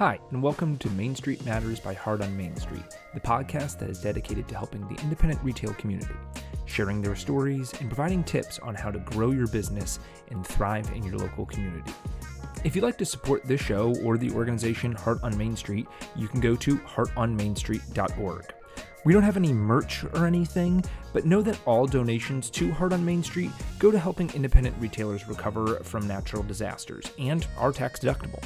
Hi, and welcome to Main Street Matters by Heart on Main Street, the podcast that is dedicated to helping the independent retail community, sharing their stories, and providing tips on how to grow your business and thrive in your local community. If you'd like to support this show or the organization Heart on Main Street, you can go to heartonmainstreet.org. We don't have any merch or anything, but know that all donations to Heart on Main Street go to helping independent retailers recover from natural disasters and are tax deductible.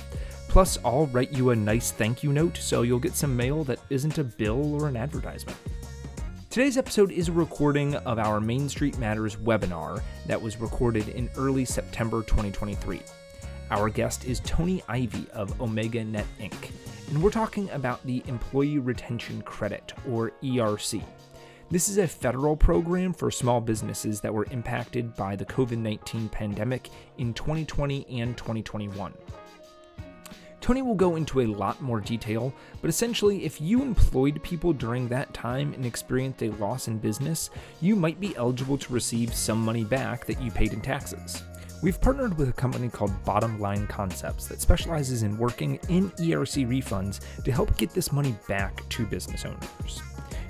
Plus, I'll write you a nice thank you note so you'll get some mail that isn't a bill or an advertisement. Today's episode is a recording of our Main Street Matters webinar that was recorded in early September 2023. Our guest is Toni Ivey of OmegaNet Inc., and we're talking about the Employee Retention Credit, or ERC. This is a federal program for small businesses that were impacted by the COVID 19 pandemic in 2020 and 2021. Toni will go into a lot more detail, but essentially, if you employed people during that time and experienced a loss in business, you might be eligible to receive some money back that you paid in taxes. We've partnered with a company called Bottom Line Concepts that specializes in working in ERC refunds to help get this money back to business owners.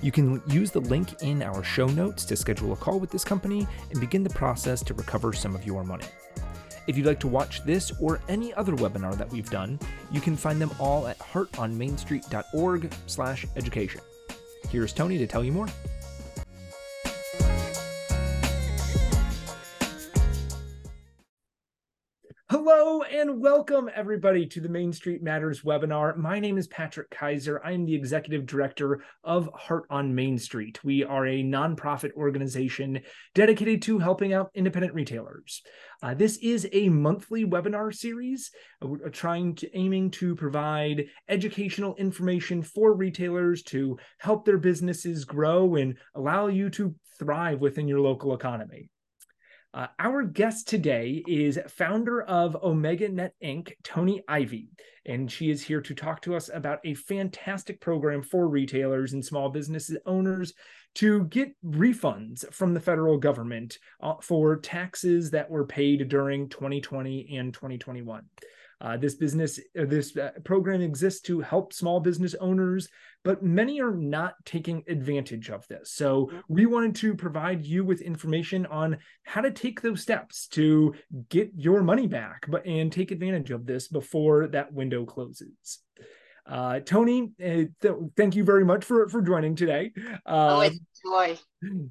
You can use the link in our show notes to schedule a call with this company and begin the process to recover some of your money. If you'd like to watch this or any other webinar that we've done, you can find them all at heartonmainstreet.org/education. Here's Toni to tell you more. And welcome everybody to the Main Street Matters webinar. My name is Patrick Kaiser. I am the executive director of Heart on Main Street. We are a nonprofit organization dedicated to helping out independent retailers. Uh, this is a monthly webinar series. Uh, trying to aiming to provide educational information for retailers to help their businesses grow and allow you to thrive within your local economy. Uh, our guest today is founder of OmegaNet Inc., Toni Ivey, and she is here to talk to us about a fantastic program for retailers and small business owners to get refunds from the federal government uh, for taxes that were paid during 2020 and 2021. Uh, this business, uh, this uh, program exists to help small business owners, but many are not taking advantage of this. So we wanted to provide you with information on how to take those steps to get your money back, but and take advantage of this before that window closes. Uh, Toni, uh, th- thank you very much for for joining today. Uh, oh, it's joy.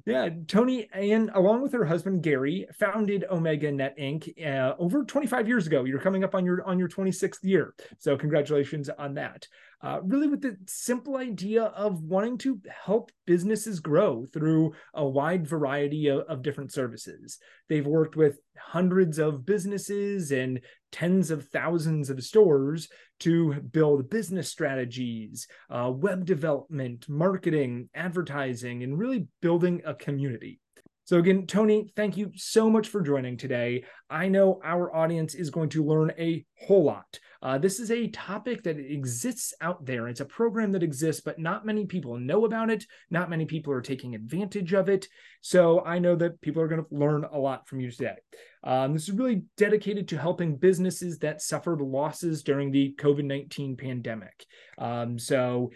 Yeah, Toni, and along with her husband Gary, founded OmegaNet Inc. Uh, over 25 years ago. You're coming up on your on your 26th year, so congratulations on that. Uh, really, with the simple idea of wanting to help businesses grow through a wide variety of, of different services. They've worked with hundreds of businesses and tens of thousands of stores to build business strategies, uh, web development, marketing, advertising, and really building a community. So, again, Toni, thank you so much for joining today. I know our audience is going to learn a whole lot. Uh, this is a topic that exists out there. It's a program that exists, but not many people know about it. Not many people are taking advantage of it. So, I know that people are going to learn a lot from you today. Um, this is really dedicated to helping businesses that suffered losses during the COVID 19 pandemic. Um, so,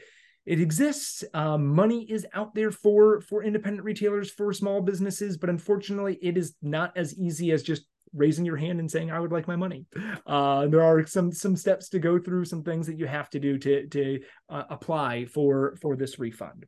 it exists. Um, money is out there for for independent retailers, for small businesses, but unfortunately, it is not as easy as just raising your hand and saying I would like my money. Uh, there are some some steps to go through, some things that you have to do to to uh, apply for for this refund.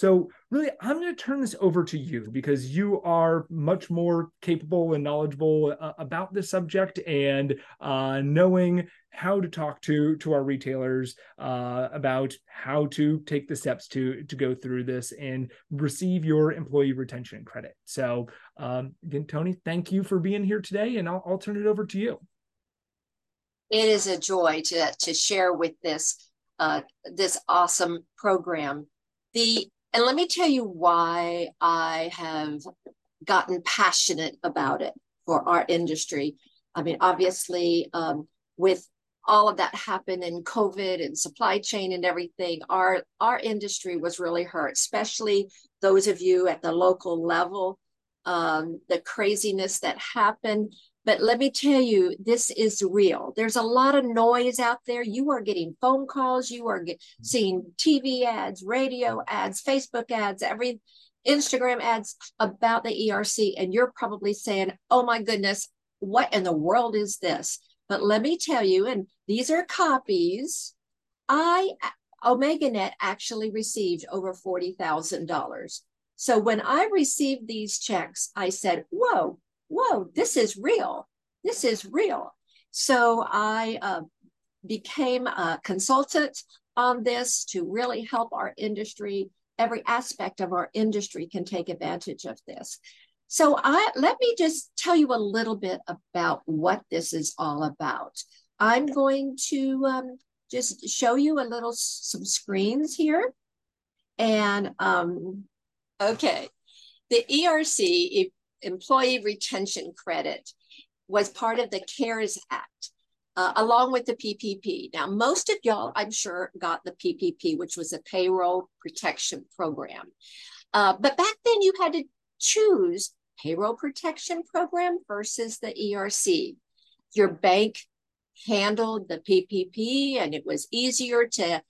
So, really, I'm going to turn this over to you because you are much more capable and knowledgeable uh, about this subject and uh, knowing how to talk to to our retailers uh, about how to take the steps to to go through this and receive your employee retention credit. So, um, again, Toni, thank you for being here today, and I'll, I'll turn it over to you. It is a joy to to share with this uh, this awesome program. The and let me tell you why I have gotten passionate about it for our industry. I mean, obviously, um, with all of that happened in COVID and supply chain and everything, our our industry was really hurt, especially those of you at the local level. Um, the craziness that happened, But let me tell you, this is real. There's a lot of noise out there. You are getting phone calls, you are get, mm-hmm. seeing TV ads, radio ads, Facebook ads, every Instagram ads about the ERC, and you're probably saying, oh my goodness, what in the world is this? But let me tell you, and these are copies. I OmegaNet actually received over $40,000. So when I received these checks, I said, whoa, whoa, this is real. This is real. So I uh, became a consultant on this to really help our industry. Every aspect of our industry can take advantage of this. So I let me just tell you a little bit about what this is all about. I'm going to um, just show you a little some screens here. And um, okay, the ERC, Employee Retention Credit, was part of the CARES Act. Uh, along with the PPP. Now, most of y'all, I'm sure, got the PPP, which was a payroll protection program. Uh, but back then, you had to choose payroll protection program versus the ERC. Your bank handled the PPP and it was easier to,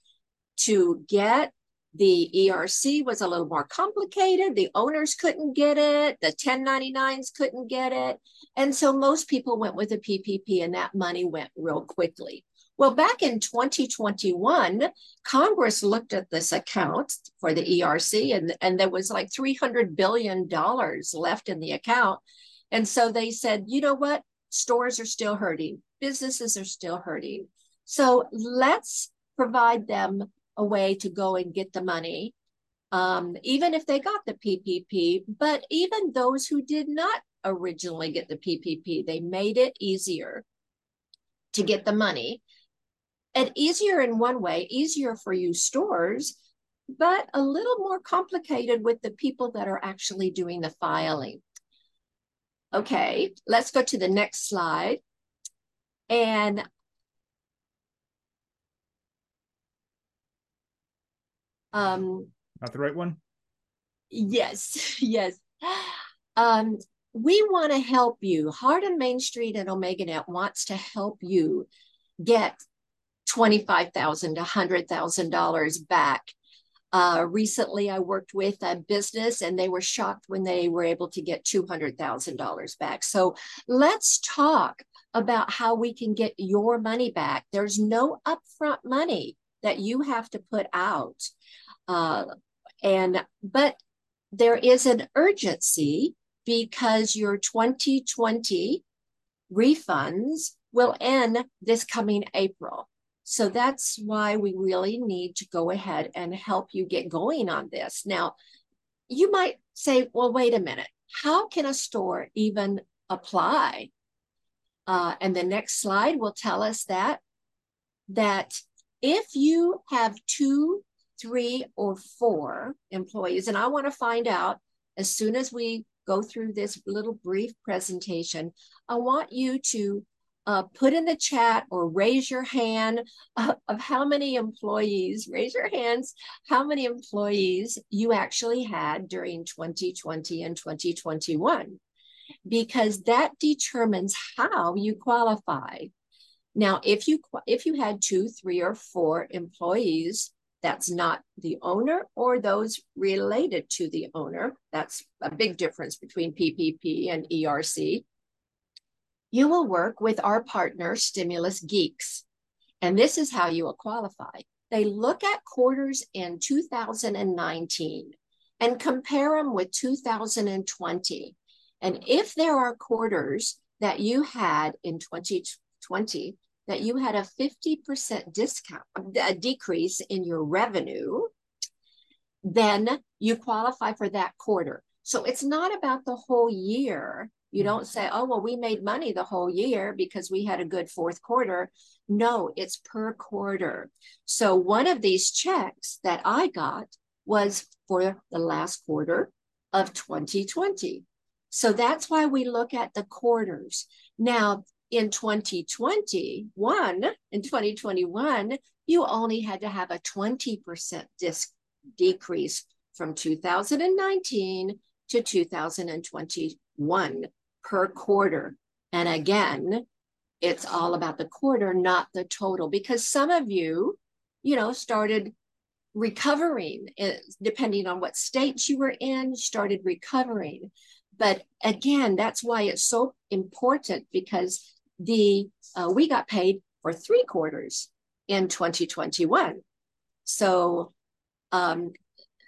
to get. The ERC was a little more complicated. The owners couldn't get it. The 1099s couldn't get it. And so most people went with the PPP and that money went real quickly. Well, back in 2021, Congress looked at this account for the ERC and, and there was like $300 billion left in the account. And so they said, you know what? Stores are still hurting businesses are still hurting. So let's provide them a way to go and get the money, um, even if they got the PPP. But even those who did not originally get the PPP, they made it easier to get the money. And easier in one way, easier for you stores, but a little more complicated with the people that are actually doing the filing. Okay, let's go to the next slide. And um not the right one? Yes, yes. Um, we want to help you. Heart and Main Street and OmegaNet wants to help you get 25,000 to $100,000 back. Uh, recently, I worked with a business and they were shocked when they were able to get $200,000 back. So let's talk about how we can get your money back. There's no upfront money that you have to put out. Uh, and but there is an urgency because your 2020 refunds will end this coming April. So that's why we really need to go ahead and help you get going on this. Now, you might say, well, wait a minute. How can a store even apply uh, and the next slide will tell us that, that if you have two, three, or four employees, and I want to find out as soon as we go through this little brief presentation, I want you to uh, put in the chat or raise your hand uh, of how many employees, raise your hands, how many employees you actually had during 2020 and 2021 because that determines how you qualify. Now, if you if you had two, three, or four employees, that's not the owner or those related to the owner. That's a big difference between PPP and ERC. You will work with our partner, Stimulus Geeks. And this is how you will qualify. They look at quarters in 2019 and compare them with 2020 and if there are quarters that you had in 2020 that you had a 50% discount, a decrease in your revenue, then you qualify for that quarter. So it's not about the whole year. You don't say, oh, well, we made money the whole year because we had a good fourth quarter. No, it's per quarter. So one of these checks that I got was for the last quarter of 2020. So that's why we look at the quarters. Now, in 2021, in 2021, you only had to have a 20% disc decrease from 2019 to 2021 per quarter. And again, it's all about the quarter, not the total, because some of you, you know, started recovering, eh, depending on what state you were in, started recovering. But again, that's why it's so important because the uh, we got paid for three quarters in 2021. So um,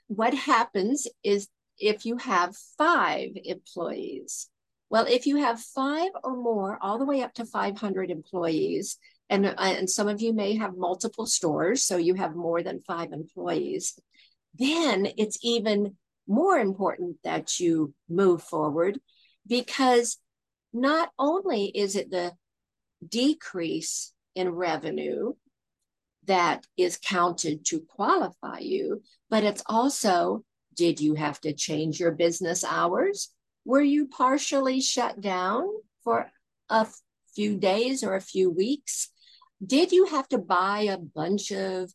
what happens is if you have five employees, well, if you have five or more, all the way up to 500 employees, and, uh, and some of you may have multiple stores, so you have more than five employees, then it's even more important that you move forward because not only is it the decrease in revenue that is counted to qualify you, but it's also did you have to change your business hours? Were you partially shut down for a few days or a few weeks? Did you have to buy a bunch of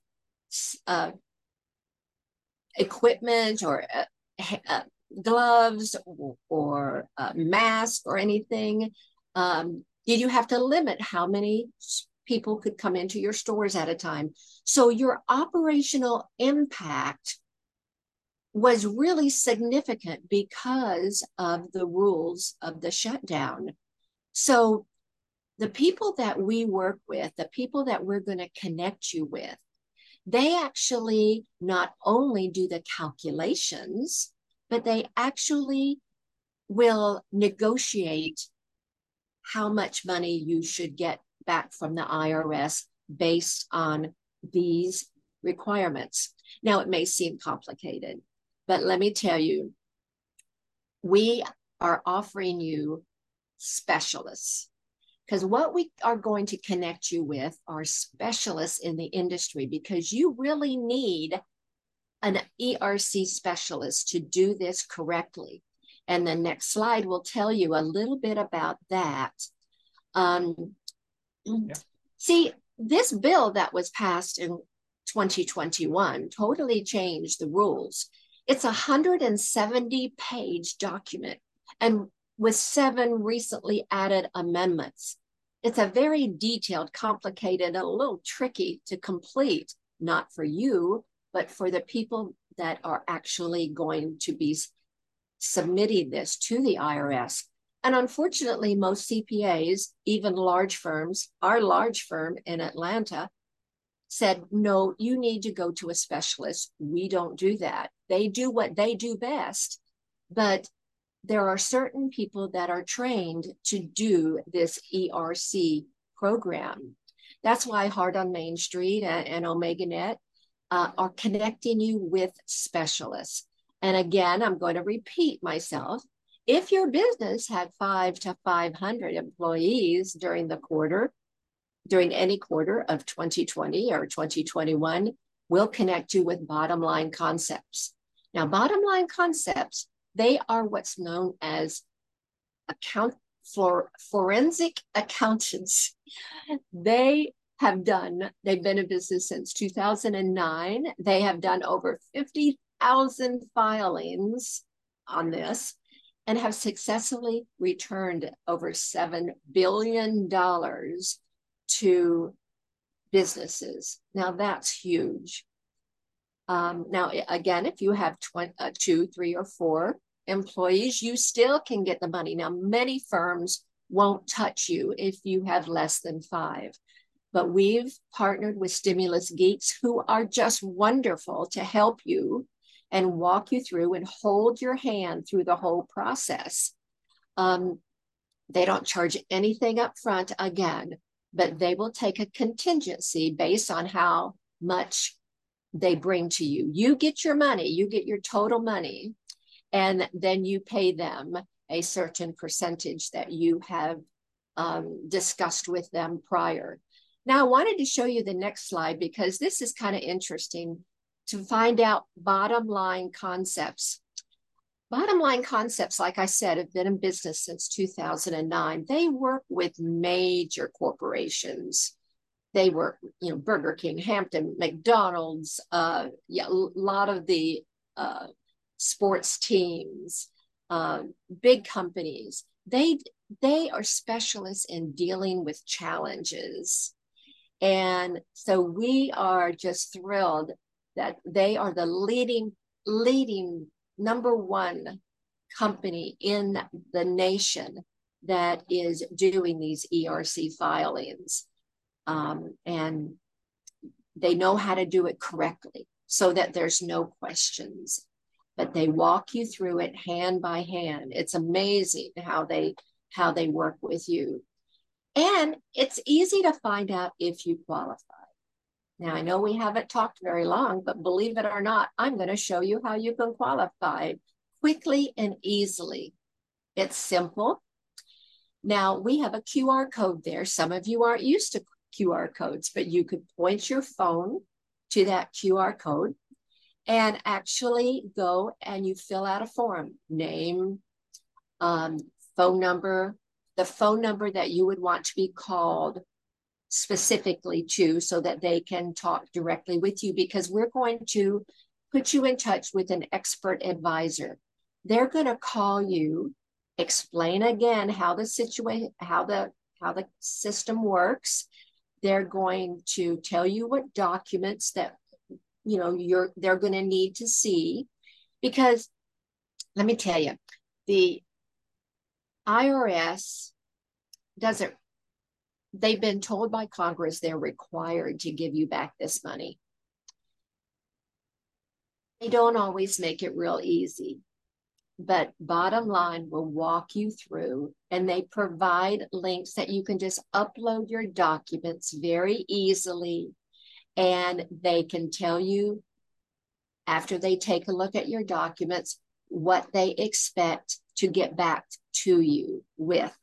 uh, equipment or uh, uh, gloves or, or mask or anything? Um, did you have to limit how many people could come into your stores at a time? So your operational impact was really significant because of the rules of the shutdown. So the people that we work with, the people that we're going to connect you with, they actually not only do the calculations, but they actually will negotiate how much money you should get back from the IRS based on these requirements. Now, it may seem complicated, but let me tell you, we are offering you specialists because what we are going to connect you with are specialists in the industry because you really need an ERC specialist to do this correctly. And the next slide will tell you a little bit about that. Um, yeah. See, this bill that was passed in 2021 totally changed the rules. It's a 170 page document and with seven recently added amendments. It's a very detailed, complicated, and a little tricky to complete, not for you, but for the people that are actually going to be submitting this to the IRS. And unfortunately, most CPAs, even large firms, our large firm in Atlanta, said, no, you need to go to a specialist. We don't do that. They do what they do best. But there are certain people that are trained to do this ERC program. That's why Heart on Main Street and, and OmegaNet uh, are connecting you with specialists. And again, I'm going to repeat myself. If your business had five to 500 employees during the quarter, during any quarter of 2020 or 2021, we'll connect you with bottom line concepts. Now, bottom line concepts, they are what's known as account for forensic accountants. They have done, they've been in business since 2009. They have done over 50 thousand filings on this and have successfully returned over $7 billion to businesses. Now that's huge. Um, now, again, if you have 20, uh, two, three, or four employees, you still can get the money. Now, many firms won't touch you if you have less than five. But we've partnered with Stimulus Geeks, who are just wonderful to help you and walk you through and hold your hand through the whole process. Um, they don't charge anything up front again, but they will take a contingency based on how much they bring to you. You get your money, you get your total money, and then you pay them a certain percentage that you have um, discussed with them prior. Now, I wanted to show you the next slide because this is kind of interesting to find out bottom line concepts. Bottom line concepts, like I said, have been in business since 2009. They work with major corporations. They work, you know, Burger King, Hampton, McDonald's, uh, yeah, a lot of the uh, sports teams, uh, big companies. they they are specialists in dealing with challenges. And so we are just thrilled that they are the leading, leading number one company in the nation that is doing these ERC filings. Um, and they know how to do it correctly so that there's no questions. But they walk you through it hand by hand. It's amazing how they how they work with you. And it's easy to find out if you qualify. Now, I know we haven't talked very long, but believe it or not, I'm going to show you how you can qualify quickly and easily. It's simple. Now, we have a QR code there. Some of you aren't used to QR codes, but you could point your phone to that QR code and actually go and you fill out a form name, um, phone number, the phone number that you would want to be called specifically to so that they can talk directly with you because we're going to put you in touch with an expert advisor. They're going to call you, explain again how the situation, how the how the system works. They're going to tell you what documents that you know you're they're going to need to see because let me tell you the IRS doesn't, they've been told by Congress they're required to give you back this money. They don't always make it real easy, but bottom line will walk you through and they provide links that you can just upload your documents very easily and they can tell you after they take a look at your documents what they expect to get back to you with.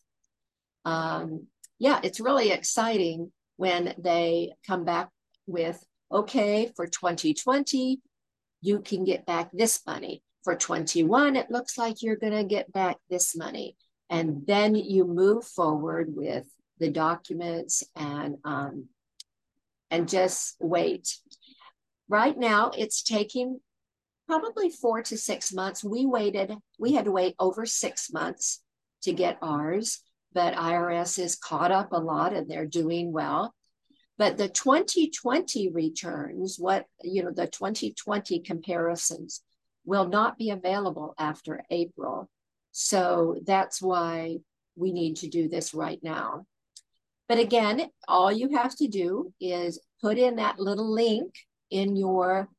Um, yeah, it's really exciting when they come back with, okay, for 2020, you can get back this money. For 21, it looks like you're going to get back this money. And then you move forward with the documents and um, and just wait. Right now, it's taking probably four to six months. We waited, we had to wait over six months to get ours, but IRS is caught up a lot and they're doing well. But the 2020 returns, what, you know, the 2020 comparisons will not be available after April. So that's why we need to do this right now. But again, all you have to do is put in that little link in your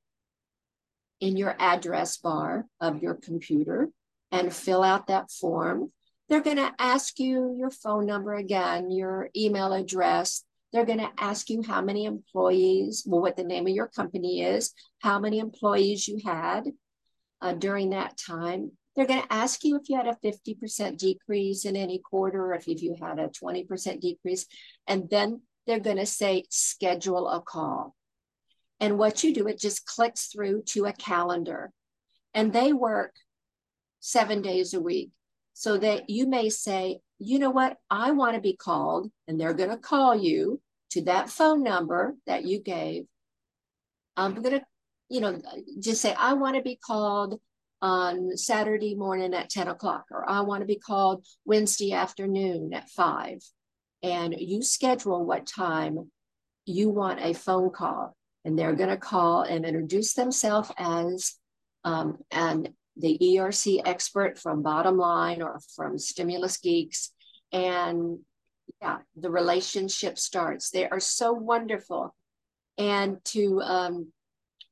in your address bar of your computer and fill out that form. They're going to ask you your phone number again, your email address. They're going to ask you how many employees, well, what the name of your company is, how many employees you had uh, during that time. They're going to ask you if you had a 50% decrease in any quarter, if, if you had a 20% decrease. And then they're going to say, schedule a call. And what you do, it just clicks through to a calendar. And they work seven days a week. So that you may say, you know what, I want to be called, and they're going to call you to that phone number that you gave. I'm going to, you know, just say, I want to be called on Saturday morning at 10 o'clock, or I want to be called Wednesday afternoon at five. And you schedule what time you want a phone call and they're going to call and introduce themselves as um, and the ERC expert from Bottom Line or from Stimulus Geeks. And yeah, the relationship starts. They are so wonderful. And to um,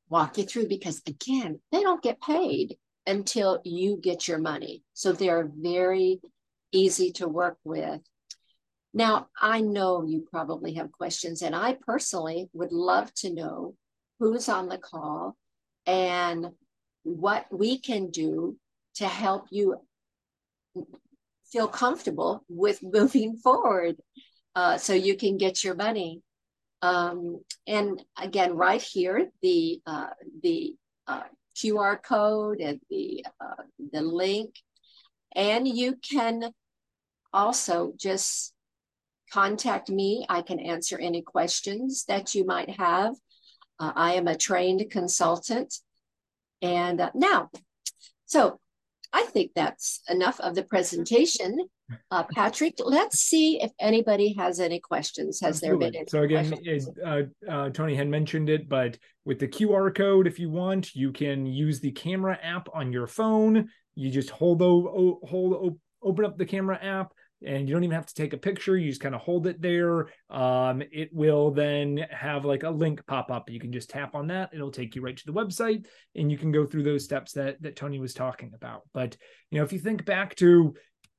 walk you through, because again, they don't get paid until you get your money. So they're very easy to work with. Now, I know you probably have questions, and I personally would love to know who's on the call and what we can do to help you feel comfortable with moving forward uh, so you can get your money. Um, and again, right here, the, uh, the uh, QR code and the, uh, the link. And you can also just contact me. I can answer any questions that you might have. Uh, I am a trained consultant. And uh, now, so I think that's enough of the presentation. uh, Patrick, let's see if anybody has any questions. Has Absolutely. there been any So again, it, uh, uh, Toni had mentioned it, but with the QR code, if you want, you can use the camera app on your phone. You just hold hold open up the camera app and you don't even have to take a picture you just kind of hold it there. Um, it will then have like a link pop up. You can just tap on that it'll take you right to the website and you can go through those steps that that toni was talking about. But you know if you think back to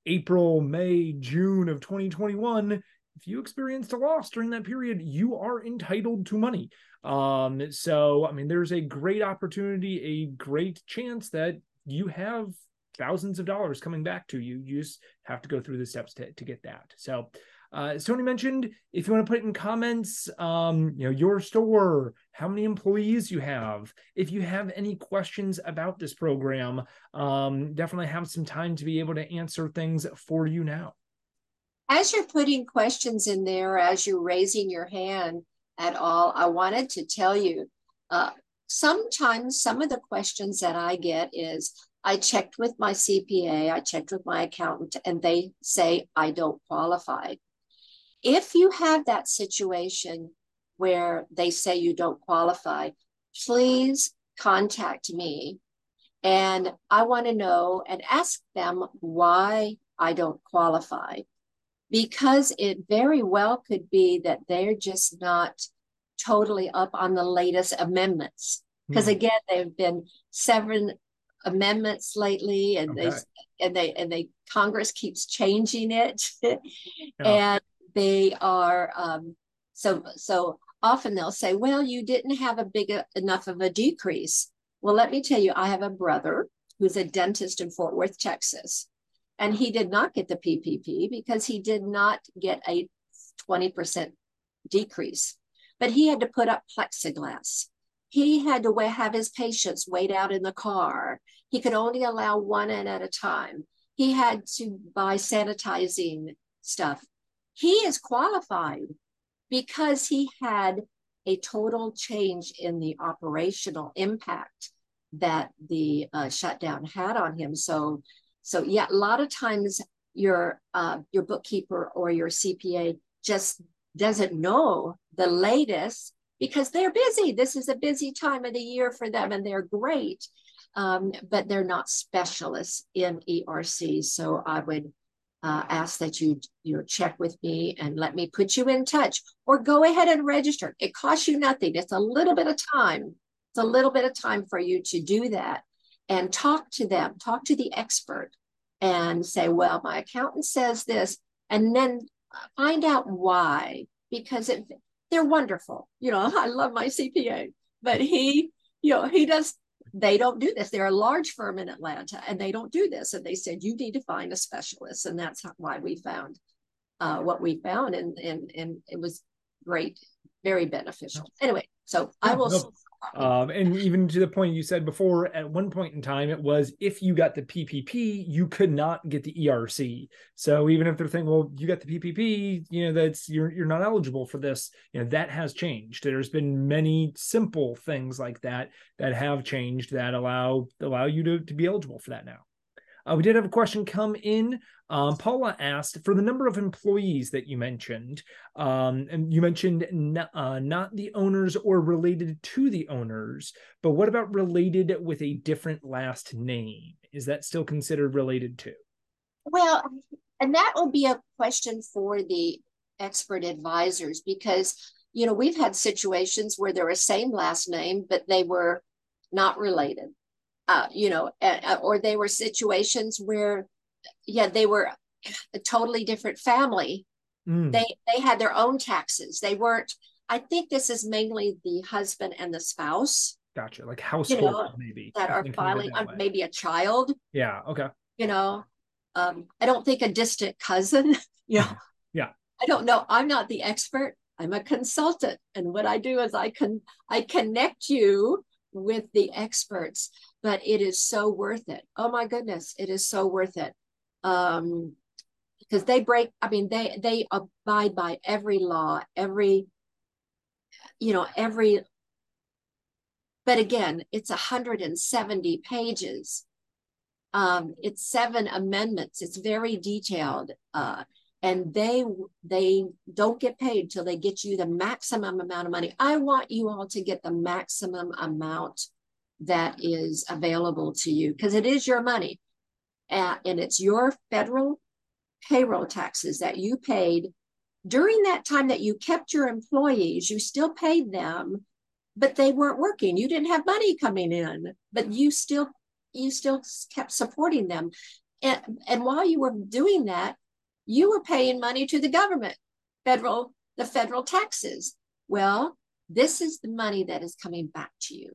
april may june of 2021 if you experienced a loss during that period you are entitled to money. Um, so i mean there's a great opportunity a great chance that you have thousands of dollars coming back to you. You just have to go through the steps to, to get that. So, uh, as Toni mentioned, if you want to put it in comments, um, you know, your store, how many employees you have, if you have any questions about this program, um, definitely have some time to be able to answer things for you now. As you're putting questions in there, as you're raising your hand at all, I wanted to tell you uh, sometimes some of the questions that I get is, I checked with my CPA, I checked with my accountant, and they say I don't qualify. If you have that situation where they say you don't qualify, please contact me. And I want to know and ask them why I don't qualify. Because it very well could be that they're just not totally up on the latest amendments. Because mm. again, there have been seven amendments lately and okay. they and they and they congress keeps changing it yeah. and they are um, so so often they'll say well you didn't have a big enough of a decrease well let me tell you i have a brother who's a dentist in fort worth texas and he did not get the ppp because he did not get a 20% decrease but he had to put up plexiglass he had to have his patients wait out in the car. He could only allow one in at a time. He had to buy sanitizing stuff. He is qualified because he had a total change in the operational impact that the uh, shutdown had on him. So, so yeah, a lot of times your uh, your bookkeeper or your CPA just doesn't know the latest because they're busy. This is a busy time of the year for them and they're great, um, but they're not specialists in ERC. So I would uh, ask that you, you know, check with me and let me put you in touch or go ahead and register. It costs you nothing. It's a little bit of time. It's a little bit of time for you to do that and talk to them, talk to the expert and say, well, my accountant says this, and then find out why. Because if they're wonderful. You know, I love my CPA, but he, you know, he does, they don't do this. They're a large firm in Atlanta and they don't do this. And they said, you need to find a specialist. And that's why we found uh, what we found. And, and, and it was great, very beneficial. Anyway, so I will. Um, and even to the point you said before, at one point in time, it was if you got the PPP, you could not get the ERC. So even if they're thinking, well, you got the PPP, you know, that's you're you're not eligible for this. You know, that has changed. There's been many simple things like that that have changed that allow allow you to to be eligible for that now. Uh, we did have a question come in. Um, Paula asked for the number of employees that you mentioned. Um, and you mentioned n- uh, not the owners or related to the owners, but what about related with a different last name? Is that still considered related to? Well, and that will be a question for the expert advisors because you know we've had situations where they're a same last name but they were not related uh, you know, uh, or they were situations where, yeah, they were a totally different family. Mm. They they had their own taxes. They weren't. I think this is mainly the husband and the spouse. Gotcha, like household you know, maybe that are filing on maybe a child. Yeah. Okay. You know, um, I don't think a distant cousin. yeah. Yeah. I don't know. I'm not the expert. I'm a consultant, and what I do is I can I connect you with the experts but it is so worth it. Oh my goodness, it is so worth it. Um, because they break, I mean, they they abide by every law, every, you know, every but again, it's 170 pages Um, it's seven amendments. It's very detailed. Uh, and they they don't get paid till they get you the maximum amount of money. I want you all to get the maximum amount that is available to you because it is your money. And it's your federal payroll taxes that you paid during that time that you kept your employees, you still paid them, but they weren't working. You didn't have money coming in, but you still you still kept supporting them. And, and while you were doing that, you were paying money to the government, federal, the federal taxes. Well, this is the money that is coming back to you.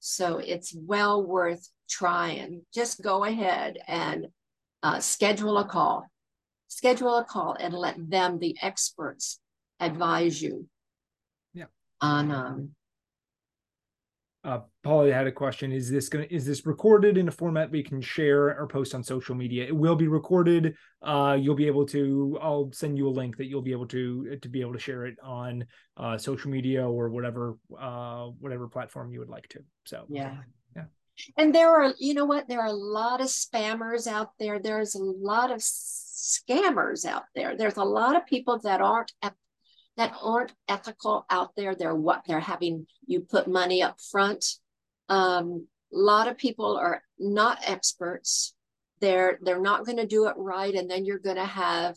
So it's well worth trying. Just go ahead and uh, schedule a call. Schedule a call and let them, the experts, advise you. Yeah. On um, uh, Polly had a question: Is this going? Is this recorded in a format we can share or post on social media? It will be recorded. Uh, you'll be able to. I'll send you a link that you'll be able to to be able to share it on uh, social media or whatever uh, whatever platform you would like to. So yeah, yeah, and there are, you know what? There are a lot of spammers out there. There's a lot of scammers out there. There's a lot of people that aren't that aren't ethical out there. They're what they're having you put money up front. Um, a lot of people are not experts. They're they're not going to do it right, and then you're going to have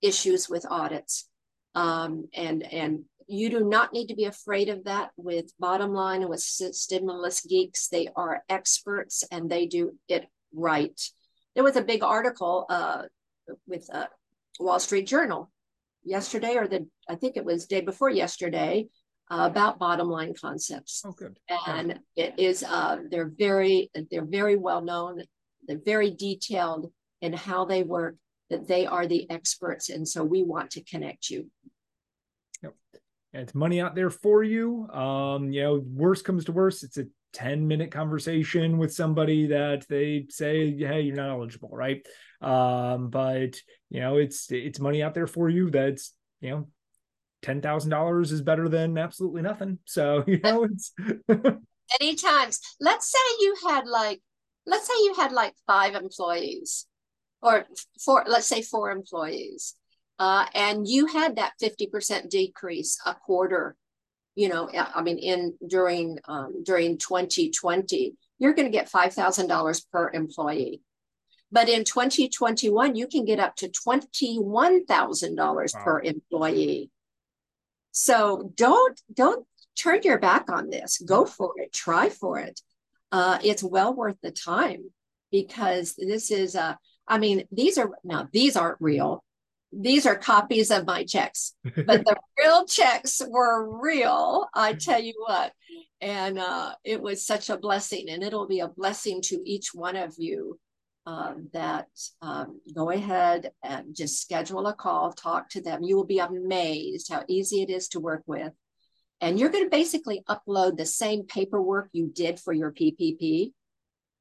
issues with audits. Um, and and you do not need to be afraid of that with bottom line and with stimulus geeks they are experts and they do it right there was a big article uh, with uh, wall street journal yesterday or the i think it was day before yesterday uh, about bottom line concepts oh good and yeah. it is uh, they're very they're very well known they're very detailed in how they work that they are the experts and so we want to connect you Yep, it's money out there for you. Um, you know, worst comes to worst, it's a 10 minute conversation with somebody that they say, hey, you're not eligible, right? Um, but you know, it's it's money out there for you that's you know ten thousand dollars is better than absolutely nothing. So, you know, it's many times. Let's say you had like let's say you had like five employees or four, let's say four employees uh, and you had that 50% decrease a quarter you know i mean in during um, during 2020 you're going to get $5000 per employee but in 2021 you can get up to $21000 wow. per employee. So don't don't turn your back on this. Go for it. Try for it. Uh, it's well worth the time because this is a uh, I mean, these are now these aren't real. These are copies of my checks, but the real checks were real. I tell you what. And uh, it was such a blessing, and it'll be a blessing to each one of you um, that um, go ahead and just schedule a call, talk to them. You will be amazed how easy it is to work with. And you're going to basically upload the same paperwork you did for your PPP.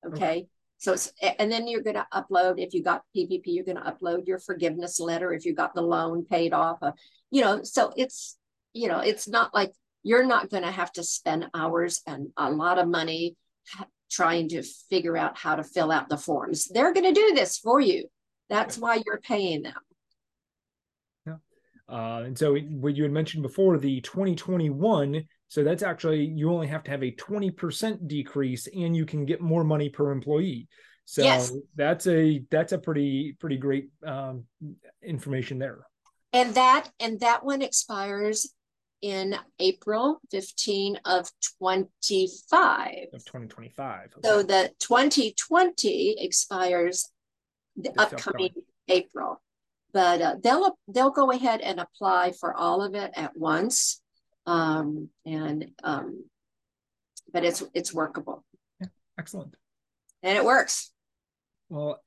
Okay. okay. So it's, and then you're going to upload, if you got PPP, you're going to upload your forgiveness letter if you got the loan paid off. Uh, you know, so it's, you know, it's not like you're not going to have to spend hours and a lot of money trying to figure out how to fill out the forms. They're going to do this for you. That's why you're paying them. Yeah. Uh, and so what you had mentioned before, the 2021 so that's actually you only have to have a 20% decrease and you can get more money per employee. So yes. that's a that's a pretty pretty great um, information there. And that and that one expires in April 15 of 25 of 2025. Okay. So the 2020 expires the it's upcoming April. But uh, they'll they'll go ahead and apply for all of it at once um, and um, but it's it's workable. Yeah, excellent. And it works. Well,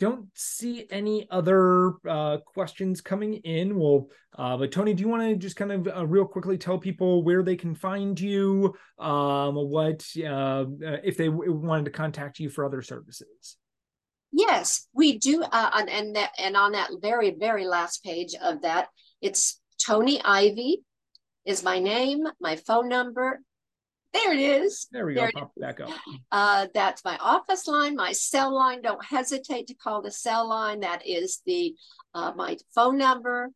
don't see any other uh, questions coming in. Well, uh, but Toni, do you want to just kind of uh, real quickly tell people where they can find you? Um, what uh, if they w- wanted to contact you for other services? Yes, we do. Uh, and and, that, and on that very very last page of that, it's Toni Ivey is my name, my phone number, There it is. There we go. There Pop back up. Uh, that's my office line, my cell line. Don't hesitate to call the cell line. That is the uh, my phone number,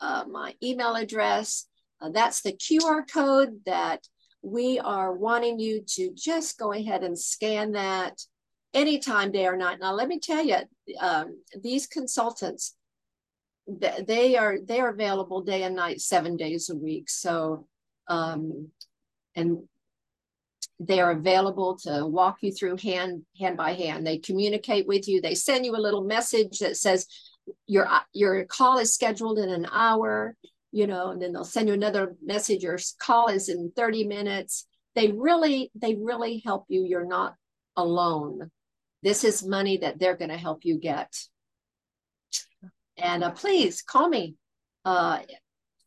uh, my email address. Uh, that's the QR code that we are wanting you to just go ahead and scan that anytime, day or night. Now, let me tell you, um, these consultants, they are they are available day and night, seven days a week. So, um, and they are available to walk you through hand hand by hand. They communicate with you. They send you a little message that says your your call is scheduled in an hour. You know, and then they'll send you another message. Your call is in thirty minutes. They really they really help you. You're not alone. This is money that they're going to help you get. And uh, please call me. Uh,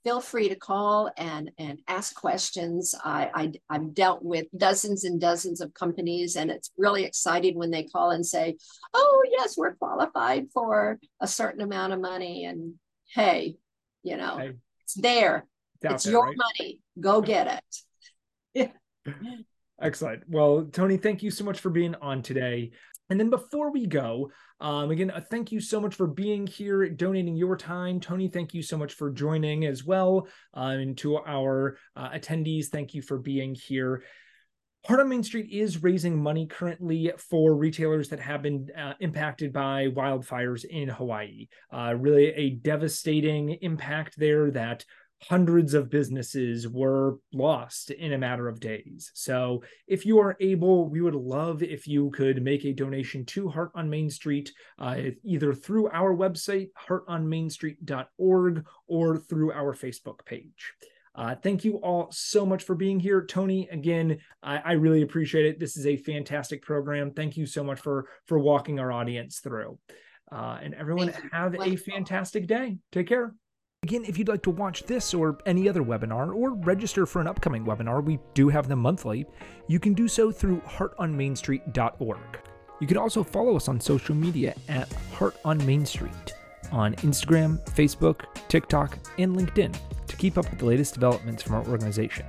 feel free to call and and ask questions. I, I have dealt with dozens and dozens of companies, and it's really exciting when they call and say, "Oh yes, we're qualified for a certain amount of money." And hey, you know, hey, it's there. It's, it's your right? money. Go get it. Excellent. Well, Toni, thank you so much for being on today. And then before we go, um, again, uh, thank you so much for being here, donating your time. Toni, thank you so much for joining as well. Uh, and to our uh, attendees, thank you for being here. Heart on Main Street is raising money currently for retailers that have been uh, impacted by wildfires in Hawaii. Uh, really, a devastating impact there that hundreds of businesses were lost in a matter of days. So, if you are able, we would love if you could make a donation to Heart on Main Street, uh, either through our website, heartonmainstreet.org, or through our Facebook page. Uh, thank you all so much for being here, Toni. Again, I, I, really appreciate it. This is a fantastic program. Thank you so much for for walking our audience through. Uh, and everyone, have a fantastic day. Take care. Again, if you'd like to watch this or any other webinar or register for an upcoming webinar, we do have them monthly, you can do so through heartonmainstreet.org. You can also follow us on social media at Heart on Main Street on Instagram, Facebook, TikTok, and LinkedIn to keep up with the latest developments from our organization.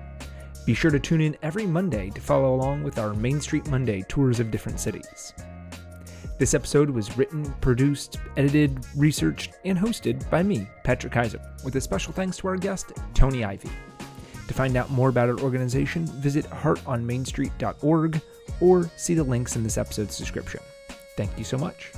Be sure to tune in every Monday to follow along with our Main Street Monday tours of different cities. This episode was written, produced, edited, researched, and hosted by me, Patrick Kaiser, with a special thanks to our guest, Toni Ivey. To find out more about our organization, visit heartonmainstreet.org or see the links in this episode's description. Thank you so much.